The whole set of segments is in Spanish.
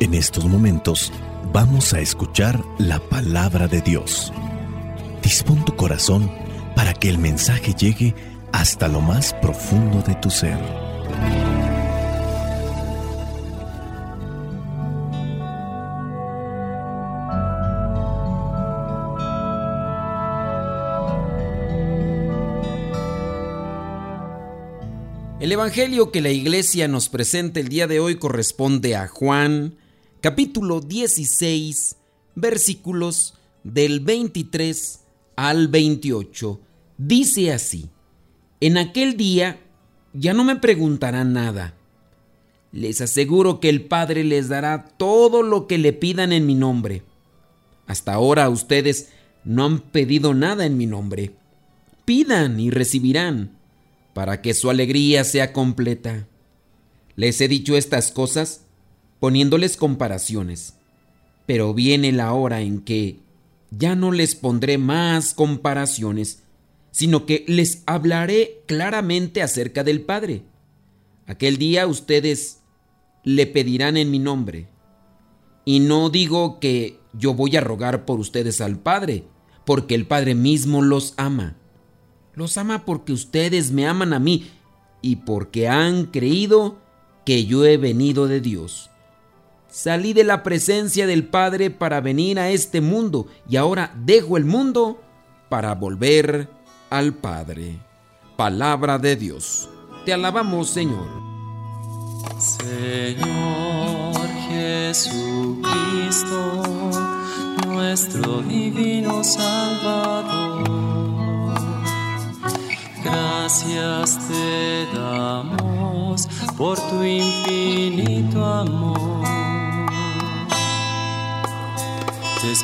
En estos momentos vamos a escuchar la palabra de Dios. Dispón tu corazón para que el mensaje llegue hasta lo más profundo de tu ser. El Evangelio que la iglesia nos presenta el día de hoy corresponde a Juan, capítulo 16, versículos del 23 al 28. Dice así, en aquel día ya no me preguntarán nada. Les aseguro que el Padre les dará todo lo que le pidan en mi nombre. Hasta ahora ustedes no han pedido nada en mi nombre. Pidan y recibirán para que su alegría sea completa. Les he dicho estas cosas poniéndoles comparaciones, pero viene la hora en que ya no les pondré más comparaciones, sino que les hablaré claramente acerca del Padre. Aquel día ustedes le pedirán en mi nombre. Y no digo que yo voy a rogar por ustedes al Padre, porque el Padre mismo los ama los ama porque ustedes me aman a mí y porque han creído que yo he venido de Dios. Salí de la presencia del Padre para venir a este mundo y ahora dejo el mundo para volver al Padre. Palabra de Dios. Te alabamos, Señor. Señor Jesucristo, nuestro divino Salvador Gracias te damos por tu infinito amor.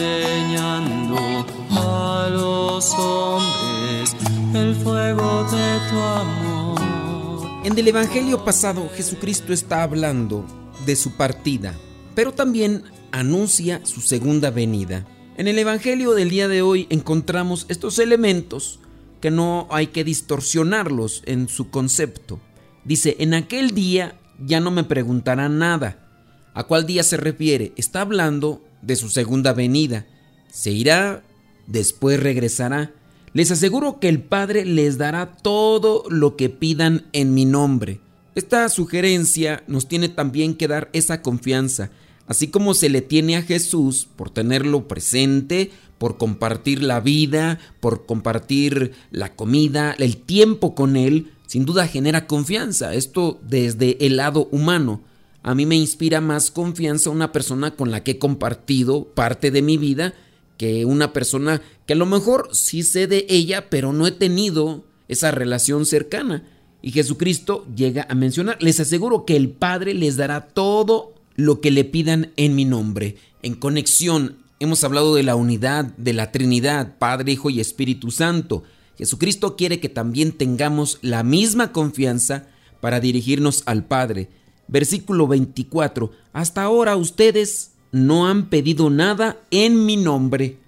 enseñando a los hombres el fuego de tu amor. En el Evangelio pasado Jesucristo está hablando de su partida, pero también anuncia su segunda venida. En el Evangelio del día de hoy encontramos estos elementos que no hay que distorsionarlos en su concepto. Dice, en aquel día ya no me preguntarán nada. ¿A cuál día se refiere? Está hablando de su segunda venida. Se irá, después regresará. Les aseguro que el Padre les dará todo lo que pidan en mi nombre. Esta sugerencia nos tiene también que dar esa confianza, así como se le tiene a Jesús por tenerlo presente, por compartir la vida, por compartir la comida, el tiempo con Él, sin duda genera confianza. Esto desde el lado humano. A mí me inspira más confianza una persona con la que he compartido parte de mi vida que una persona que a lo mejor sí sé de ella, pero no he tenido esa relación cercana. Y Jesucristo llega a mencionar, les aseguro que el Padre les dará todo lo que le pidan en mi nombre, en conexión Hemos hablado de la unidad, de la Trinidad, Padre, Hijo y Espíritu Santo. Jesucristo quiere que también tengamos la misma confianza para dirigirnos al Padre. Versículo 24. Hasta ahora ustedes no han pedido nada en mi nombre.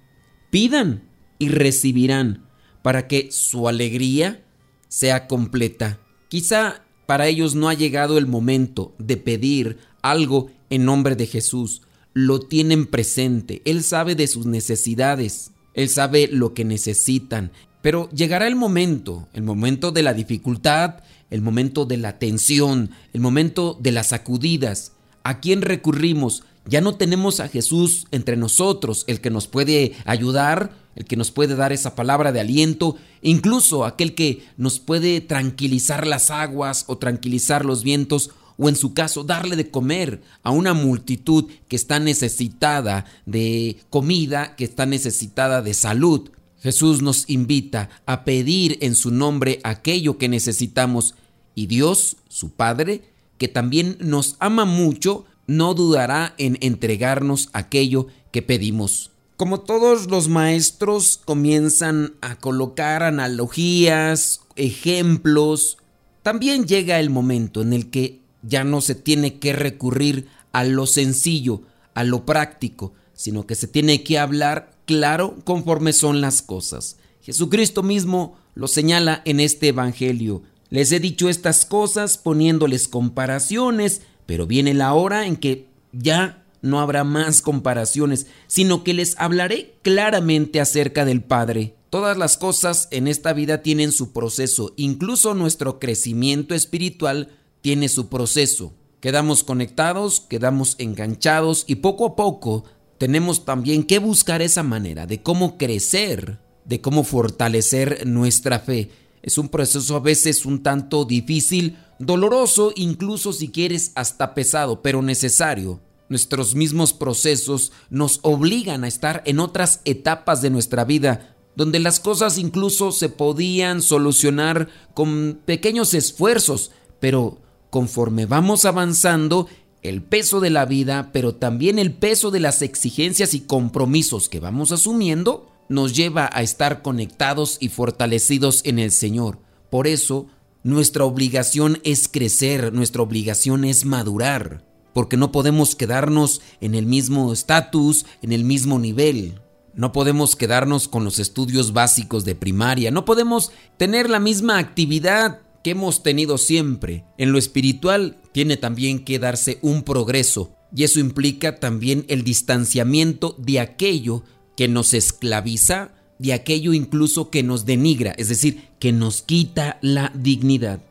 Pidan y recibirán para que su alegría sea completa. Quizá para ellos no ha llegado el momento de pedir algo en nombre de Jesús lo tienen presente, Él sabe de sus necesidades, Él sabe lo que necesitan, pero llegará el momento, el momento de la dificultad, el momento de la tensión, el momento de las sacudidas. ¿A quién recurrimos? Ya no tenemos a Jesús entre nosotros, el que nos puede ayudar, el que nos puede dar esa palabra de aliento, incluso aquel que nos puede tranquilizar las aguas o tranquilizar los vientos o en su caso darle de comer a una multitud que está necesitada de comida, que está necesitada de salud. Jesús nos invita a pedir en su nombre aquello que necesitamos y Dios, su Padre, que también nos ama mucho, no dudará en entregarnos aquello que pedimos. Como todos los maestros comienzan a colocar analogías, ejemplos, también llega el momento en el que ya no se tiene que recurrir a lo sencillo, a lo práctico, sino que se tiene que hablar claro conforme son las cosas. Jesucristo mismo lo señala en este Evangelio. Les he dicho estas cosas poniéndoles comparaciones, pero viene la hora en que ya no habrá más comparaciones, sino que les hablaré claramente acerca del Padre. Todas las cosas en esta vida tienen su proceso, incluso nuestro crecimiento espiritual tiene su proceso. Quedamos conectados, quedamos enganchados y poco a poco tenemos también que buscar esa manera de cómo crecer, de cómo fortalecer nuestra fe. Es un proceso a veces un tanto difícil, doloroso, incluso si quieres hasta pesado, pero necesario. Nuestros mismos procesos nos obligan a estar en otras etapas de nuestra vida, donde las cosas incluso se podían solucionar con pequeños esfuerzos, pero conforme vamos avanzando, el peso de la vida, pero también el peso de las exigencias y compromisos que vamos asumiendo, nos lleva a estar conectados y fortalecidos en el Señor. Por eso, nuestra obligación es crecer, nuestra obligación es madurar, porque no podemos quedarnos en el mismo estatus, en el mismo nivel. No podemos quedarnos con los estudios básicos de primaria, no podemos tener la misma actividad que hemos tenido siempre. En lo espiritual tiene también que darse un progreso y eso implica también el distanciamiento de aquello que nos esclaviza, de aquello incluso que nos denigra, es decir, que nos quita la dignidad.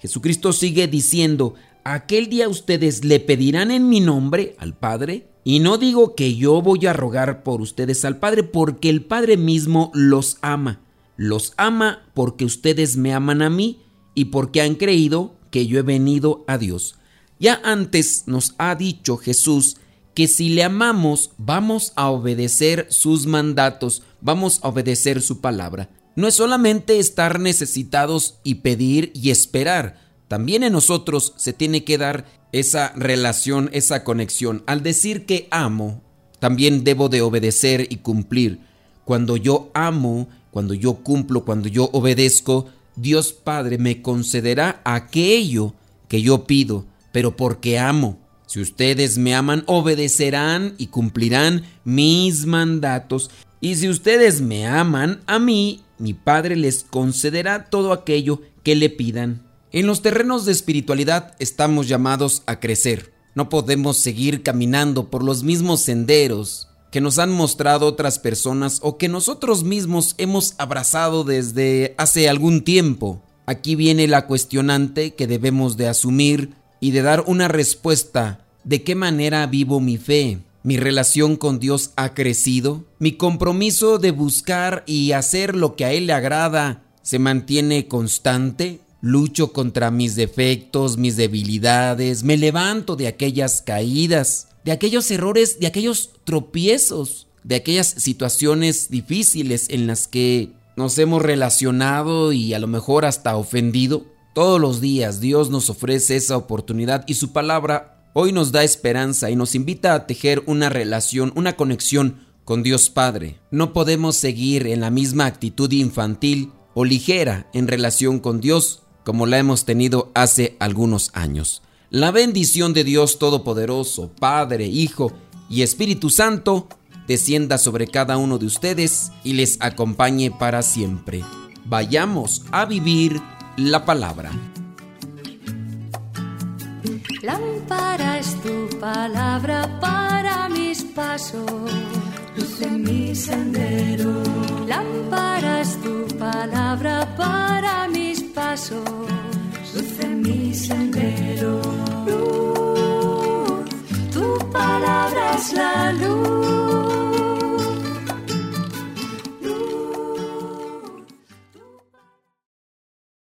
Jesucristo sigue diciendo, aquel día ustedes le pedirán en mi nombre al Padre, y no digo que yo voy a rogar por ustedes al Padre, porque el Padre mismo los ama. Los ama porque ustedes me aman a mí y porque han creído que yo he venido a Dios. Ya antes nos ha dicho Jesús que si le amamos vamos a obedecer sus mandatos, vamos a obedecer su palabra. No es solamente estar necesitados y pedir y esperar, también en nosotros se tiene que dar esa relación, esa conexión. Al decir que amo, también debo de obedecer y cumplir. Cuando yo amo, cuando yo cumplo, cuando yo obedezco, Dios Padre me concederá aquello que yo pido, pero porque amo. Si ustedes me aman, obedecerán y cumplirán mis mandatos. Y si ustedes me aman a mí, mi Padre les concederá todo aquello que le pidan. En los terrenos de espiritualidad estamos llamados a crecer. No podemos seguir caminando por los mismos senderos que nos han mostrado otras personas o que nosotros mismos hemos abrazado desde hace algún tiempo. Aquí viene la cuestionante que debemos de asumir y de dar una respuesta. ¿De qué manera vivo mi fe? ¿Mi relación con Dios ha crecido? ¿Mi compromiso de buscar y hacer lo que a Él le agrada se mantiene constante? Lucho contra mis defectos, mis debilidades, me levanto de aquellas caídas de aquellos errores, de aquellos tropiezos, de aquellas situaciones difíciles en las que nos hemos relacionado y a lo mejor hasta ofendido. Todos los días Dios nos ofrece esa oportunidad y su palabra hoy nos da esperanza y nos invita a tejer una relación, una conexión con Dios Padre. No podemos seguir en la misma actitud infantil o ligera en relación con Dios como la hemos tenido hace algunos años. La bendición de Dios Todopoderoso, Padre, Hijo y Espíritu Santo, descienda sobre cada uno de ustedes y les acompañe para siempre. Vayamos a vivir la palabra. Lámpara es tu palabra para mis pasos, mi sendero. Lámpara pasos mi sendero. Luz, tu palabra es la luz.